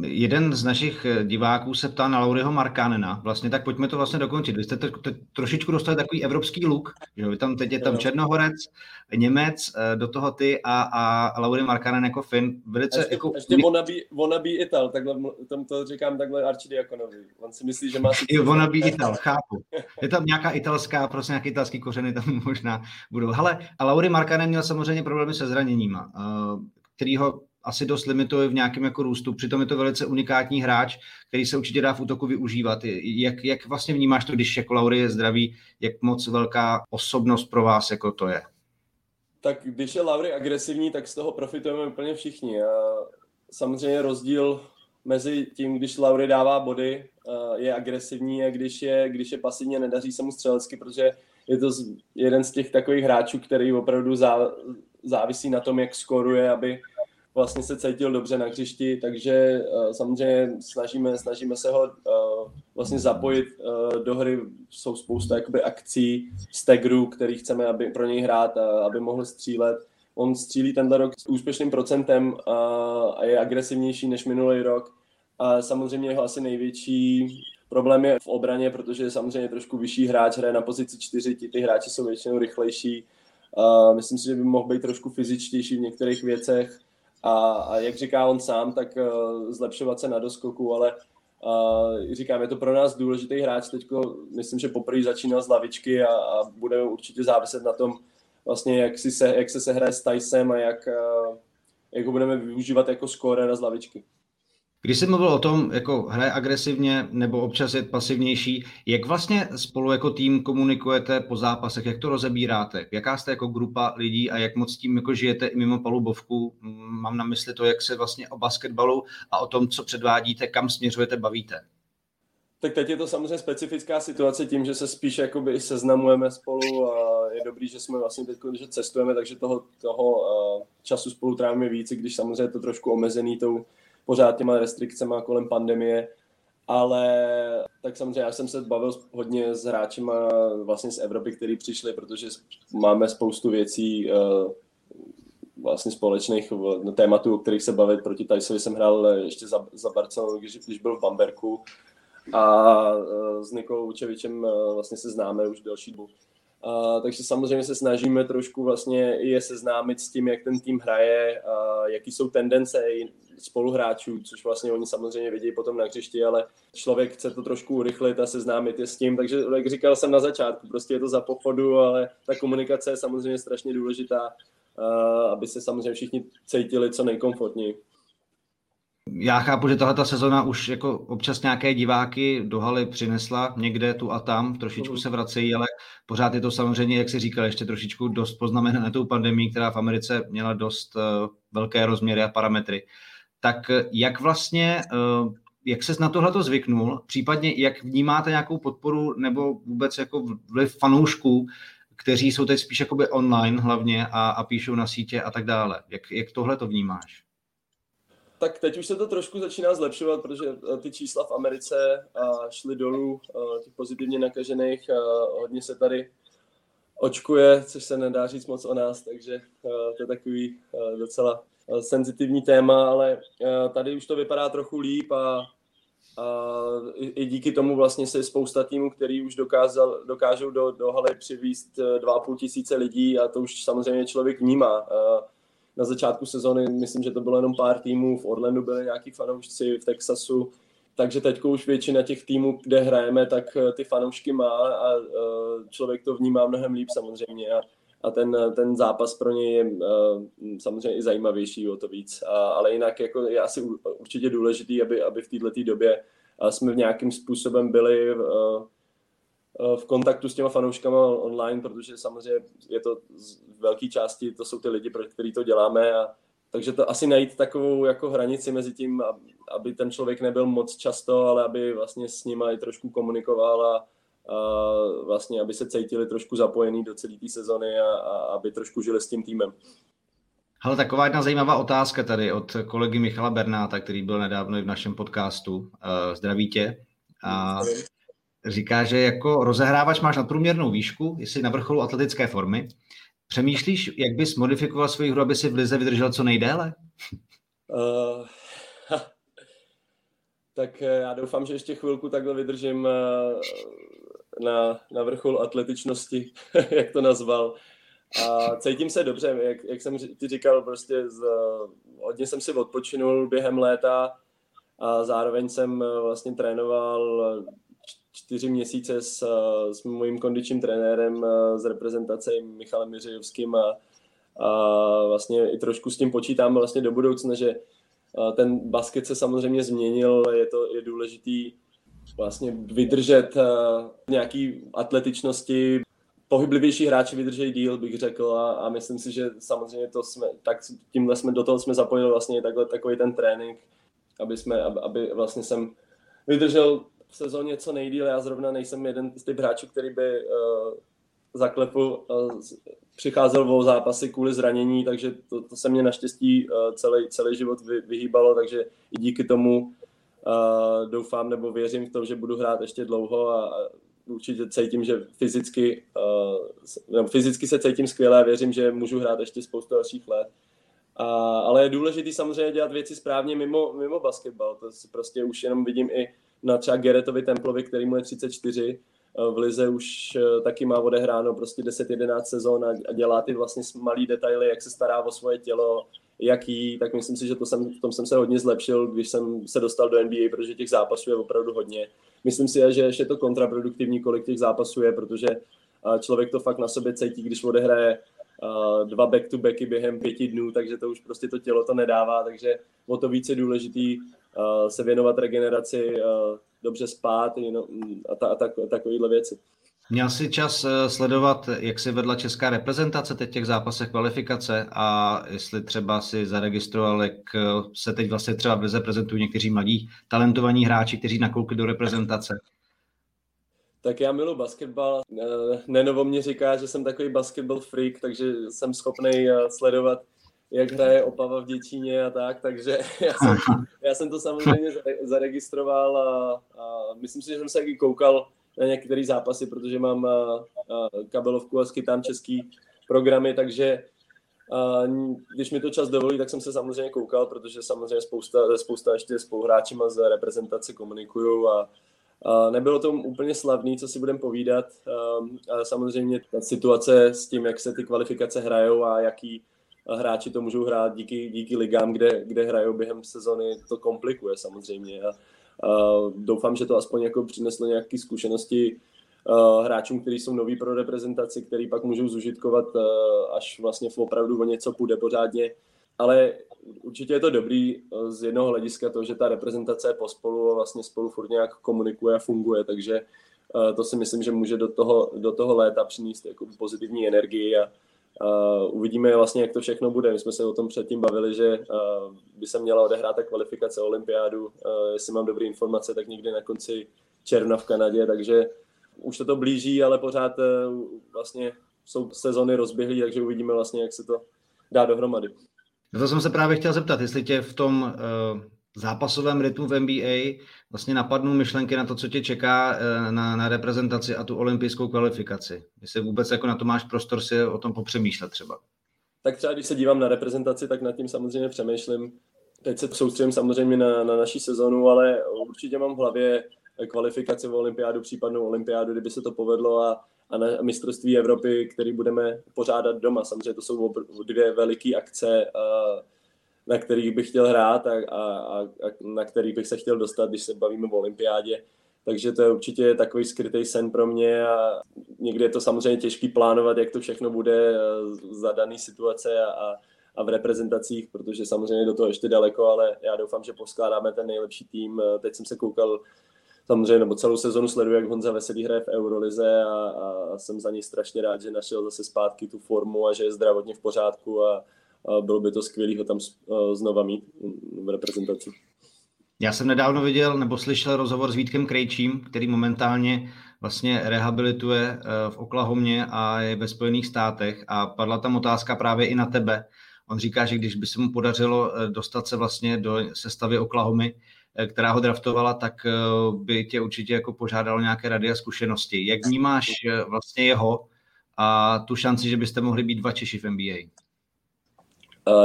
Jeden z našich eh, diváků se ptá na Lauriho Markanena. Vlastně tak pojďme to vlastně dokončit. Vy jste to, to trošičku dostali takový evropský look, že vy tam teď je tam Černohorec, Němec, eh, do toho ty a, a Lauri Markanen jako Fin. Velice ještě, jako... Ještě wannabe, wannabe Ital, takhle tam to říkám takhle Archidiakonovi. On si myslí, že má... I wannabe Ital, chápu. Je tam nějaká italská, prostě nějaký italský kořeny tam možná budou. Hele, a Lauri Markanen měl samozřejmě problémy se zraněníma, eh, který ho asi dost limituje v nějakém jako růstu. Přitom je to velice unikátní hráč, který se určitě dá v útoku využívat. Jak, jak vlastně vnímáš to, když jako Laurie je zdravý, jak moc velká osobnost pro vás jako to je? Tak když je Lauri agresivní, tak z toho profitujeme úplně všichni. A samozřejmě rozdíl mezi tím, když Lauri dává body, je agresivní a když je, když je pasivně, nedaří se mu střelecky, protože je to jeden z těch takových hráčů, který opravdu závisí na tom, jak skoruje, aby, vlastně se cítil dobře na hřišti, takže uh, samozřejmě snažíme, snažíme se ho uh, vlastně zapojit uh, do hry. Jsou spousta jakoby akcí, staggerů, který chceme aby pro něj hrát, uh, aby mohl střílet. On střílí tenhle rok s úspěšným procentem a je agresivnější než minulý rok. A samozřejmě jeho asi největší problém je v obraně, protože je samozřejmě trošku vyšší hráč, hraje na pozici čtyři, ty hráči jsou většinou rychlejší. Uh, myslím si, že by mohl být trošku fyzičtější v některých věcech a, a jak říká on sám, tak uh, zlepšovat se na doskoku, ale uh, říkám, je to pro nás důležitý hráč, teď myslím, že poprvé začínal z lavičky a, a bude určitě záviset na tom, vlastně jak, si se, jak se sehraje s Tysem a jak, uh, jak ho budeme využívat jako skóre z lavičky. Když jsi mluvil o tom, jako hraje agresivně nebo občas je pasivnější, jak vlastně spolu jako tým komunikujete po zápasech, jak to rozebíráte? Jaká jste jako grupa lidí a jak moc tím jako žijete i mimo palubovku? Mám na mysli to, jak se vlastně o basketbalu a o tom, co předvádíte, kam směřujete, bavíte. Tak teď je to samozřejmě specifická situace tím, že se spíš jakoby seznamujeme spolu a je dobrý, že jsme vlastně teď, že cestujeme, takže toho, toho času spolu trávíme víc, když samozřejmě je to trošku omezený tou pořád těma restrikcemi kolem pandemie, ale tak samozřejmě já jsem se bavil hodně s hráči vlastně z Evropy, kteří přišli, protože máme spoustu věcí eh, vlastně společných tématů, o kterých se bavit. Proti Tysovi jsem hrál ještě za, za Barcelonu, když, když byl v Bamberku a eh, s Nikou Učevičem eh, vlastně se známe už delší dobu. Uh, takže samozřejmě se snažíme trošku vlastně je seznámit s tím, jak ten tým hraje, uh, jaký jsou tendence spoluhráčů, což vlastně oni samozřejmě vidí potom na hřišti, ale člověk chce to trošku urychlit a seznámit je s tím, takže jak říkal jsem na začátku, prostě je to za pochodu, ale ta komunikace je samozřejmě strašně důležitá, aby se samozřejmě všichni cítili co nejkomfortněji. Já chápu, že tahle sezona už jako občas nějaké diváky do haly přinesla někde tu a tam, trošičku se vracejí, ale pořád je to samozřejmě, jak si říkal, ještě trošičku dost poznamenané tou pandemí, která v Americe měla dost uh, velké rozměry a parametry. Tak jak vlastně, uh, jak se na tohle zvyknul, případně jak vnímáte nějakou podporu nebo vůbec jako vliv fanoušků, kteří jsou teď spíš jakoby online hlavně a, a píšou na sítě a tak dále. Jak, jak tohle to vnímáš? tak teď už se to trošku začíná zlepšovat, protože eh, ty čísla v Americe eh, šly dolů, eh, těch pozitivně nakažených, hodně se tady očkuje, což se nedá říct moc o nás, takže to je takový docela senzitivní téma, ale tady už to vypadá trochu líp a, a i díky tomu vlastně se spousta týmů, který už dokázal, dokážou do, do haly přivízt 2,5 tisíce lidí a to už samozřejmě člověk vnímá. Na začátku sezóny, myslím, že to bylo jenom pár týmů, v Orlandu byli nějaký fanoušci, v Texasu, takže teď už většina těch týmů, kde hrajeme, tak eh, ty fanoušky má a eh, člověk to vnímá mnohem líp samozřejmě a, a ten, ten zápas pro něj je eh, samozřejmě i zajímavější o to víc. A, ale jinak jako je asi určitě důležitý, aby, aby v této době jsme v nějakým způsobem byli Eh, v kontaktu s těma fanouškama online, protože samozřejmě je to z velké části, to jsou ty lidi, pro který to děláme a takže to asi najít takovou jako hranici mezi tím, aby ten člověk nebyl moc často, ale aby vlastně s nima i trošku komunikoval a, a vlastně aby se cítili trošku zapojený do celé té sezony a, a aby trošku žili s tím týmem. Ale taková jedna zajímavá otázka tady od kolegy Michala Bernáta, který byl nedávno i v našem podcastu. Uh, zdraví tě. A říká, že jako rozehrávač máš nadprůměrnou výšku, jsi na vrcholu atletické formy. Přemýšlíš, jak bys modifikoval svoji hru, aby si v lize vydržel co nejdéle? Uh, tak eh, já doufám, že ještě chvilku takhle vydržím eh, na, na vrchol atletičnosti, jak to nazval. A cítím se dobře, jak, jak jsem ti říkal, prostě z, hodně jsem si odpočinul během léta a zároveň jsem vlastně trénoval čtyři měsíce s, s mojím kondičním trenérem z reprezentace Michalem Miřejovským a, a vlastně i trošku s tím počítám vlastně do budoucna, že ten basket se samozřejmě změnil, je to je důležitý vlastně vydržet nějaký atletičnosti, pohyblivější hráči vydrží díl, bych řekl, a, a myslím si, že samozřejmě to jsme, tak tímhle jsme do toho jsme zapojili vlastně takhle, takový ten trénink, aby, jsme, aby, aby vlastně jsem vydržel v sezóně co nejdíl. Já zrovna nejsem jeden z těch hráčů, který by uh, zaklepu uh, přicházel o zápasy kvůli zranění, takže to, to se mě naštěstí uh, celý, celý život vy, vyhýbalo, takže i díky tomu uh, doufám nebo věřím v to, že budu hrát ještě dlouho a, určitě cítím, že fyzicky, uh, fyzicky se cítím skvěle a věřím, že můžu hrát ještě spoustu dalších let. A, ale je důležité samozřejmě dělat věci správně mimo, mimo basketbal. To si prostě už jenom vidím i na třeba Geretovi Templovi, který mu je 34, v Lize už eh, taky má odehráno prostě 10-11 sezon a dělá ty vlastně malý detaily, jak se stará o svoje tělo, jak jí, tak myslím si, že to jsem, v tom jsem se hodně zlepšil, když jsem se dostal do NBA, protože těch zápasů je opravdu hodně. Myslím si, že ještě je to kontraproduktivní, kolik těch zápasů je, protože člověk to fakt na sobě cítí, když odehraje dva back-to-backy během pěti dnů, takže to už prostě to tělo to nedává, takže o to více důležitý se věnovat regeneraci, dobře spát a, ta, a tak, takovéhle věci. Měl jsi čas eh, sledovat, jak se vedla česká reprezentace teď v těch zápasech kvalifikace a jestli třeba si zaregistroval, jak eh, se teď vlastně třeba v Lize prezentují někteří mladí talentovaní hráči, kteří nakoukli do reprezentace? Tak já milu basketbal. Eh, Nenovo mě říká, že jsem takový basketbal freak, takže jsem schopný sledovat, jak hraje Opava v Děčíně a tak, takže já jsem, já jsem to samozřejmě zaregistroval a, a myslím si, že jsem se taky koukal na některé zápasy, protože mám kabelovku a skytám český programy, takže a když mi to čas dovolí, tak jsem se samozřejmě koukal, protože samozřejmě spousta, spousta ještě spoluhráčima z reprezentace komunikuju a, a nebylo to úplně slavný, co si budem povídat. A, a samozřejmě ta situace s tím, jak se ty kvalifikace hrajou a jaký hráči to můžou hrát díky, díky ligám, kde, kde hrajou během sezony, to komplikuje samozřejmě. A, doufám, že to aspoň jako přineslo nějaké zkušenosti hráčům, kteří jsou noví pro reprezentaci, který pak můžou zužitkovat, až vlastně v opravdu o něco půjde pořádně. Ale určitě je to dobrý z jednoho hlediska to, že ta reprezentace je pospolu a vlastně spolu furt nějak komunikuje a funguje, takže to si myslím, že může do toho, do toho léta přinést jako pozitivní energii a, Uh, uvidíme vlastně, jak to všechno bude. My jsme se o tom předtím bavili, že uh, by se měla odehrát ta kvalifikace olympiádu. Uh, jestli mám dobré informace, tak někdy na konci června v Kanadě, takže už se to blíží, ale pořád uh, vlastně jsou sezony rozběhlé, takže uvidíme vlastně, jak se to dá dohromady. Na to jsem se právě chtěl zeptat, jestli tě v tom uh, zápasovém rytmu v NBA vlastně napadnou myšlenky na to, co tě čeká uh, na, na reprezentaci a tu olympijskou kvalifikaci. Jestli vůbec jako na to máš prostor si o tom popřemýšlet třeba. Tak třeba když se dívám na reprezentaci, tak nad tím samozřejmě přemýšlím. Teď se soustředím samozřejmě na, na naší sezonu, ale určitě mám v hlavě kvalifikaci v olympiádu, případnou olympiádu, kdyby se to povedlo a, a na mistrovství Evropy, který budeme pořádat doma. Samozřejmě to jsou dvě veliké akce, na kterých bych chtěl hrát a, a, a na kterých bych se chtěl dostat, když se bavíme o olympiádě. Takže to je určitě takový skrytý sen pro mě a někdy je to samozřejmě těžký plánovat, jak to všechno bude za daný situace a, a, a v reprezentacích, protože samozřejmě do toho ještě daleko, ale já doufám, že poskládáme ten nejlepší tým. Teď jsem se koukal samozřejmě, nebo celou sezonu sleduju, jak Honza Veselý hraje v Eurolize a, a jsem za něj strašně rád, že našel zase zpátky tu formu a že je zdravotně v pořádku a, a bylo by to skvělé ho tam znova mít v reprezentaci. Já jsem nedávno viděl nebo slyšel rozhovor s Vítkem Krejčím, který momentálně vlastně rehabilituje eh, v Oklahomě a je ve Spojených státech a padla tam otázka právě i na tebe. On říká, že když by se mu podařilo dostat se vlastně do sestavy Oklahomy, která ho draftovala, tak by tě určitě jako požádalo nějaké rady a zkušenosti. Jak vnímáš vlastně jeho a tu šanci, že byste mohli být dva Češi v NBA?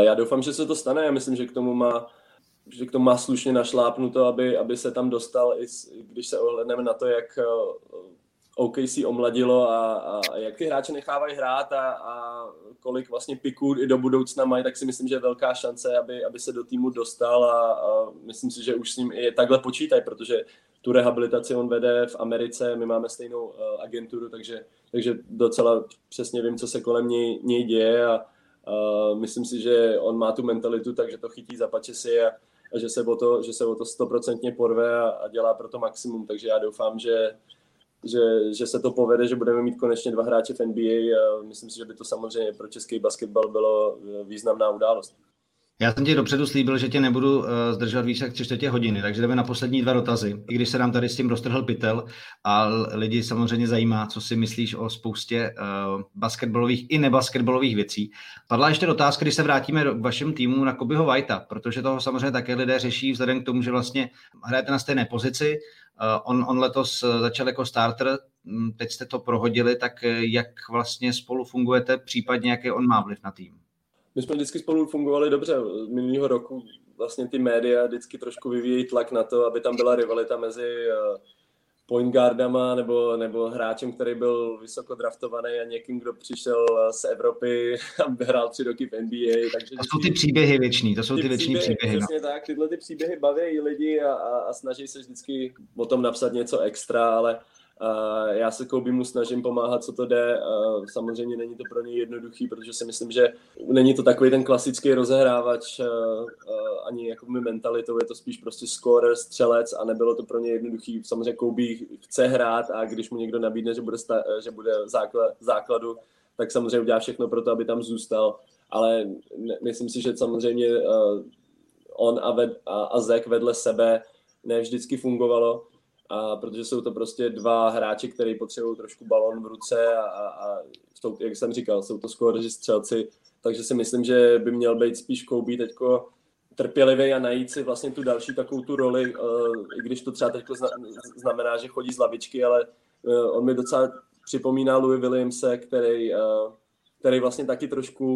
Já doufám, že se to stane. Já myslím, že k tomu má že k tomu má slušně našlápnuto, aby, aby se tam dostal, i když se ohledneme na to, jak eh, OKC omladilo a, a jak ty hráče nechávají hrát a, a kolik vlastně piků i do budoucna mají, tak si myslím, že je velká šance, aby, aby se do týmu dostal a, a myslím si, že už s ním i takhle počítají, protože tu rehabilitaci on vede v Americe, my máme stejnou uh, agenturu, takže, takže docela přesně vím, co se kolem něj, něj děje a uh, myslím si, že on má tu mentalitu, takže to chytí za pačesy a, a že se o to, že se o to stoprocentně porve a, a dělá pro to maximum, takže já doufám, že, že, že se to povede, že budeme mít konečně dva hráče v NBA a myslím si, že by to samozřejmě pro český basketbal bylo významná událost. Já jsem ti dopředu slíbil, že tě nebudu uh, zdržovat víc jak tři čtvrtě hodiny, takže jdeme na poslední dva dotazy. I když se nám tady s tím roztrhl pytel a lidi samozřejmě zajímá, co si myslíš o spoustě uh, basketbalových i nebasketbalových věcí. Padla ještě otázka, když se vrátíme k vašemu týmu na Kobyho Whitea, protože toho samozřejmě také lidé řeší vzhledem k tomu, že vlastně hrajete na stejné pozici. Uh, on, on letos začal jako starter, hm, teď jste to prohodili, tak jak vlastně spolu fungujete, případně jaký on má vliv na tým? My jsme vždycky spolu fungovali dobře. Minulého roku vlastně ty média vždycky trošku vyvíjejí tlak na to, aby tam byla rivalita mezi eh, point guardama nebo, nebo hráčem, který byl vysoko draftovaný a někým, kdo přišel z Evropy a hrál tři roky v NBA. Takže to jsou ty příběhy věční, to jsou ty, ty věční příběhy. příběhy no. tak, tyhle ty příběhy baví lidi a, a, a snaží se vždycky o tom napsat něco extra, ale já se mu snažím pomáhat, co to jde. Samozřejmě není to pro ně jednoduchý, protože si myslím, že není to takový ten klasický rozehrávač ani jako my mentalitou, je to spíš prostě scorer, střelec a nebylo to pro ně jednoduchý. Samozřejmě Kobe chce hrát a když mu někdo nabídne, že bude, sta- že bude základ, základu, tak samozřejmě udělá všechno pro to, aby tam zůstal. Ale myslím si, že samozřejmě on a, ved, a, a Zek vedle sebe ne vždycky fungovalo a protože jsou to prostě dva hráči, kteří potřebují trošku balon v ruce a, a, a jsou, jak jsem říkal, jsou to skoro střelci, takže si myslím, že by měl být spíš Kobe teďko trpělivý a najít si vlastně tu další takovou tu roli, uh, i když to třeba teď znamená, že chodí z lavičky, ale uh, on mi docela připomíná Louis Williamse, který, uh, který vlastně taky trošku,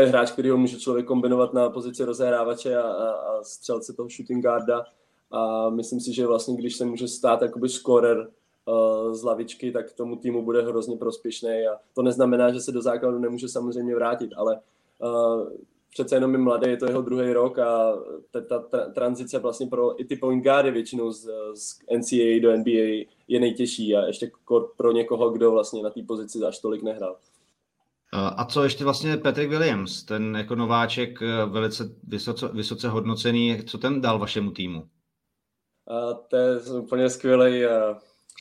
je hráč, který ho může člověk kombinovat na pozici rozehrávače a, a, a střelce toho shooting guarda, a myslím si, že vlastně, když se může stát jakoby scorer uh, z lavičky, tak tomu týmu bude hrozně prospěšný a to neznamená, že se do základu nemůže samozřejmě vrátit, ale uh, přece jenom je mladý, je to jeho druhý rok a ta, ta, ta tranzice vlastně pro i ty point guardy většinou z, z NCAA do NBA je nejtěžší a ještě pro někoho, kdo vlastně na té pozici až tolik nehrál. A co ještě vlastně Patrick Williams, ten jako nováček velice vysoce, vysoce hodnocený, co ten dal vašemu týmu? A to je úplně skvělý,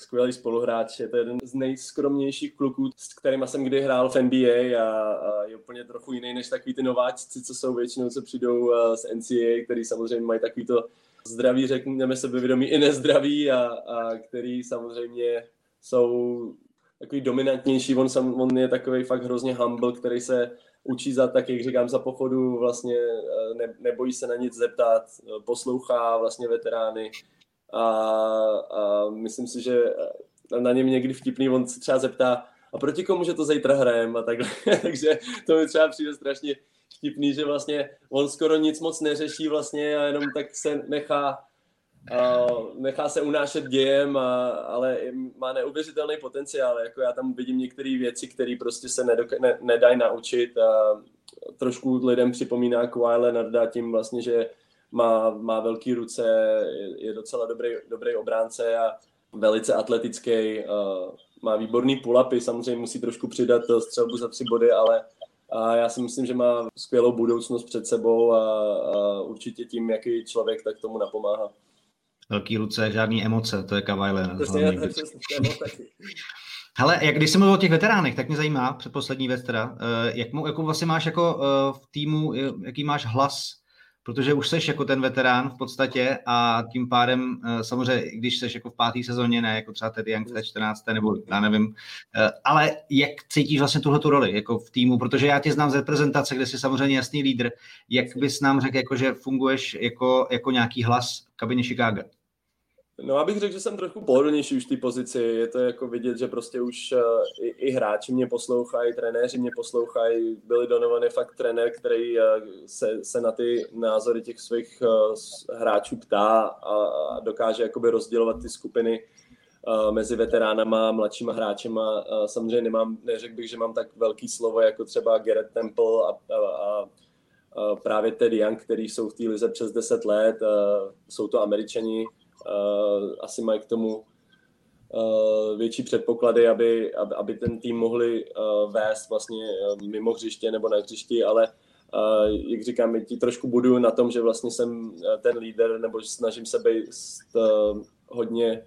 skvělý spoluhráč. Je to jeden z nejskromnějších kluků, s kterými jsem kdy hrál v NBA a, a je úplně trochu jiný než takový ty nováčci, co jsou většinou, co přijdou z NCAA, který samozřejmě mají takový to zdraví, řekněme sebevědomí i nezdraví a, a který samozřejmě jsou takový dominantnější. On, sam, on je takový fakt hrozně humble, který se učí za, tak jak říkám, za pochodu, vlastně ne, nebojí se na nic zeptat, poslouchá vlastně veterány a, a myslím si, že na něm někdy vtipný, on se třeba zeptá, a proti komu, že to zítra hrajem a takhle, takže to mi třeba přijde strašně vtipný, že vlastně on skoro nic moc neřeší vlastně a jenom tak se nechá Uh, nechá se unášet dějem, a, ale má neuvěřitelný potenciál. Jako já tam vidím některé věci, které prostě se nedok- ne, nedají naučit a trošku lidem připomíná Kawhi Leonarda tím vlastně, že má, má velký ruce, je, je docela dobrý, dobrý obránce a velice atletický, uh, má výborný pull-upy, samozřejmě musí trošku přidat střelbu za tři body, ale a já si myslím, že má skvělou budoucnost před sebou a, a určitě tím, jaký člověk, tak tomu napomáhá velký ruce, žádný emoce, to je Kavajle. Ale jak když jsem mluvil o těch veteránech, tak mě zajímá, předposlední věc teda, eh, jak, mu, jako vlastně máš jako eh, v týmu, jaký máš hlas protože už seš jako ten veterán v podstatě a tím pádem eh, samozřejmě, když seš jako v páté sezóně, ne jako třeba Teddy Young v té 14. nebo já nevím, eh, ale jak cítíš vlastně tuhle tu roli jako v týmu, protože já tě znám z reprezentace, kde jsi samozřejmě jasný lídr, jak bys nám řekl, jako, že funguješ jako, jako nějaký hlas v kabině Chicago? No, abych řekl, že jsem trochu pohodlnější už v té pozici. Je to jako vidět, že prostě už uh, i, i hráči mě poslouchají, trenéři mě poslouchají. Byli Donovan je fakt trenér, který uh, se, se na ty názory těch svých uh, hráčů ptá a, a dokáže jakoby rozdělovat ty skupiny mezi veteránama a mladšíma hráčema. Uh, samozřejmě nemám, neřekl bych, že mám tak velký slovo jako třeba Garrett Temple a, a, a právě Ted Young, který jsou v té lize přes 10 let, jsou to američani, asi mají k tomu uh, větší předpoklady, aby, aby, aby ten tým mohli uh, vést vlastně mimo hřiště nebo na hřišti, ale jak říkám, ti trošku budu na tom, že vlastně jsem ten líder nebo snažím se být hodně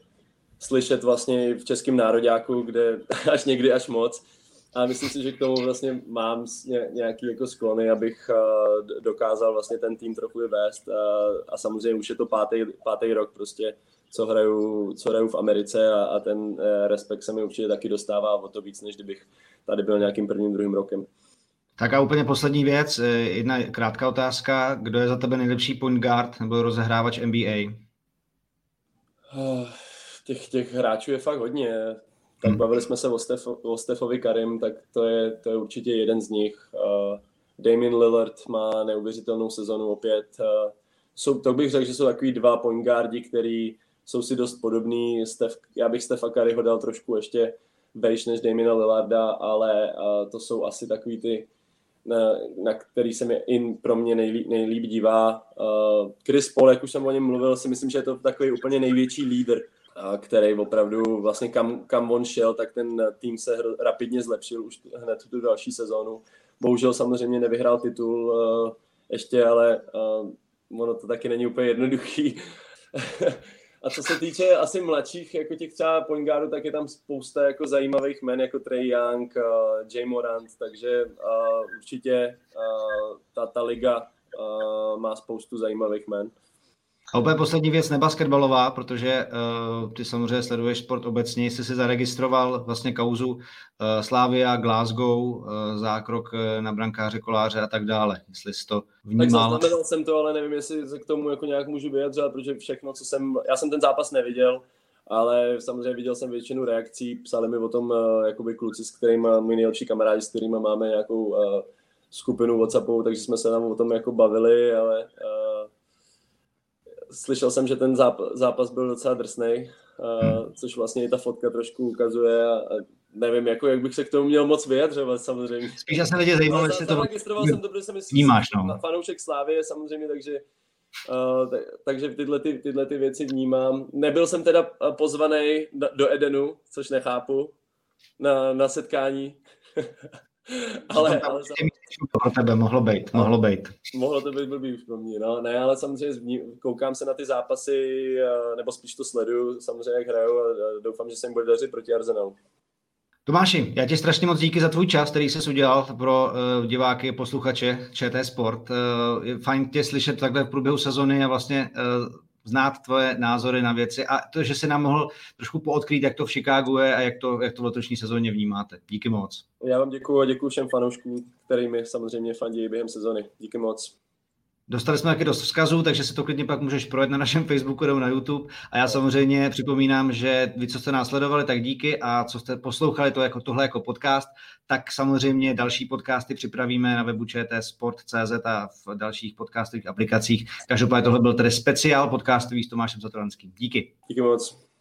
slyšet vlastně v českém nároďáku, kde až někdy až moc. A myslím si, že k tomu vlastně mám nějaký jako sklony, abych dokázal vlastně ten tým trochu vést. A samozřejmě už je to pátý, pátý rok prostě, co hraju, co hraju v Americe a, a ten e, respekt se mi určitě taky dostává o to víc, než kdybych tady byl nějakým prvním, druhým rokem. Tak a úplně poslední věc, e, jedna krátká otázka. Kdo je za tebe nejlepší point guard nebo rozehrávač NBA? Těch, těch hráčů je fakt hodně tak hmm. bavili jsme se o, Stef, o Stefovi Karim, tak to je, to je určitě jeden z nich. Uh, Damien Lillard má neuvěřitelnou sezonu opět. Uh, jsou, to bych řekl, že jsou takový dva point guardi, který jsou si dost podobný. Stef, já bych Stefa Kariho dal trošku ještě vejš než Damiena Lillarda, ale uh, to jsou asi takový ty, na, na který se mi in pro mě nejlíp, nejlíp dívá. Uh, Chris Paul, jak už jsem o něm mluvil, si myslím, že je to takový úplně největší lídr který opravdu vlastně kam, kam on šel, tak ten tým se rapidně zlepšil už hned tu další sezónu. Bohužel samozřejmě nevyhrál titul uh, ještě, ale uh, ono to taky není úplně jednoduchý. A co se týče asi mladších, jako těch třeba point guardů, tak je tam spousta jako zajímavých men, jako Trey Young, uh, Jay Morant, takže uh, určitě uh, ta, ta liga uh, má spoustu zajímavých men. A úplně poslední věc, nebasketbalová, protože uh, ty samozřejmě sleduješ sport obecně, jsi si zaregistroval vlastně kauzu uh, Slávia, Glasgow, uh, zákrok uh, na brankáře, koláře a tak dále, jestli jsi to vnímal. Tak zaznamenal jsem to, ale nevím, jestli se k tomu jako nějak můžu vyjadřovat, protože všechno, co jsem, já jsem ten zápas neviděl, ale samozřejmě viděl jsem většinu reakcí, psali mi o tom uh, jakoby kluci, s kterými, my nejlepší kamarádi, s kterými máme nějakou uh, skupinu WhatsAppu, takže jsme se tam o tom jako bavili, ale uh, slyšel jsem, že ten zápas byl docela drsný, hmm. což vlastně i ta fotka trošku ukazuje a nevím, jako, jak bych se k tomu měl moc vyjadřovat samozřejmě. Spíš já se lidi zajímalo, jestli to... Zaregistroval jsem to, protože jsem vnímáš, no. fanoušek Slávy samozřejmě, takže Uh, tak, takže tyhle, ty, tyhle ty věci vnímám. Nebyl jsem teda pozvaný do Edenu, což nechápu, na, na setkání. ale, ale to pro tebe mohlo být, mohlo být. Mohlo to být blbý už pro mě, no. Ne, ale samozřejmě koukám se na ty zápasy, nebo spíš to sleduju, samozřejmě jak hraju a doufám, že se jim bude dařit proti Arsenalu. Tomáši, já ti strašně moc díky za tvůj čas, který jsi udělal pro uh, diváky, posluchače ČT Sport. Uh, je fajn tě slyšet takhle v průběhu sezony a vlastně uh, znát tvoje názory na věci a to, že se nám mohl trošku poodkrýt, jak to v Chicagu je a jak to, jak to v letošní sezóně vnímáte. Díky moc. Já vám děkuji a děkuji všem fanouškům, kterými samozřejmě fandí během sezony. Díky moc. Dostali jsme taky dost vzkazů, takže si to klidně pak můžeš projet na našem Facebooku nebo na YouTube. A já samozřejmě připomínám, že vy, co jste následovali, tak díky a co jste poslouchali to jako tohle jako podcast, tak samozřejmě další podcasty připravíme na webu čtsport.cz a v dalších podcastových aplikacích. Každopádně tohle byl tedy speciál podcastový s Tomášem Zatoranským. Díky. Díky moc.